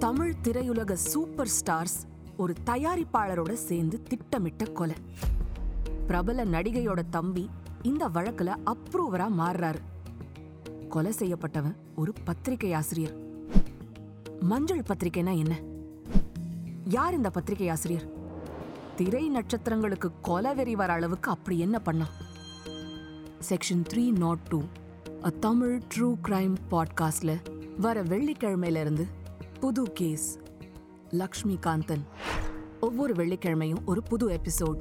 தமிழ் திரையுலக super stars ஒரு தயாரிப்பாளரோட சேர்ந்து திட்டமிட்ட கொலை. பிரபல நடிகையோட தம்பி இந்த வழக்குல அப்ரூவரா மாறுறாரு. கொலை செய்யப்பட்டவன் ஒரு பத்திரிகை ஆசிரியர். மஞ்சள் பத்திரிகைனா என்ன? யார் இந்த பத்திரிகை ஆசிரியர்? திரை நட்சத்திரங்களுக்கு கொலை வெறி வர அளவுக்கு அப்படி என்ன பண்ணான் section three not two uh Tamil true crime பாட்காஸ்ட்ல வர வெள்ளிக்கிழமையில இருந்து புது கேஸ் லக்ஷ்மிகாந்தன். ஒவ்வொரு வெள்ளிக்கிழமையும் ஒரு புது எபிசோட்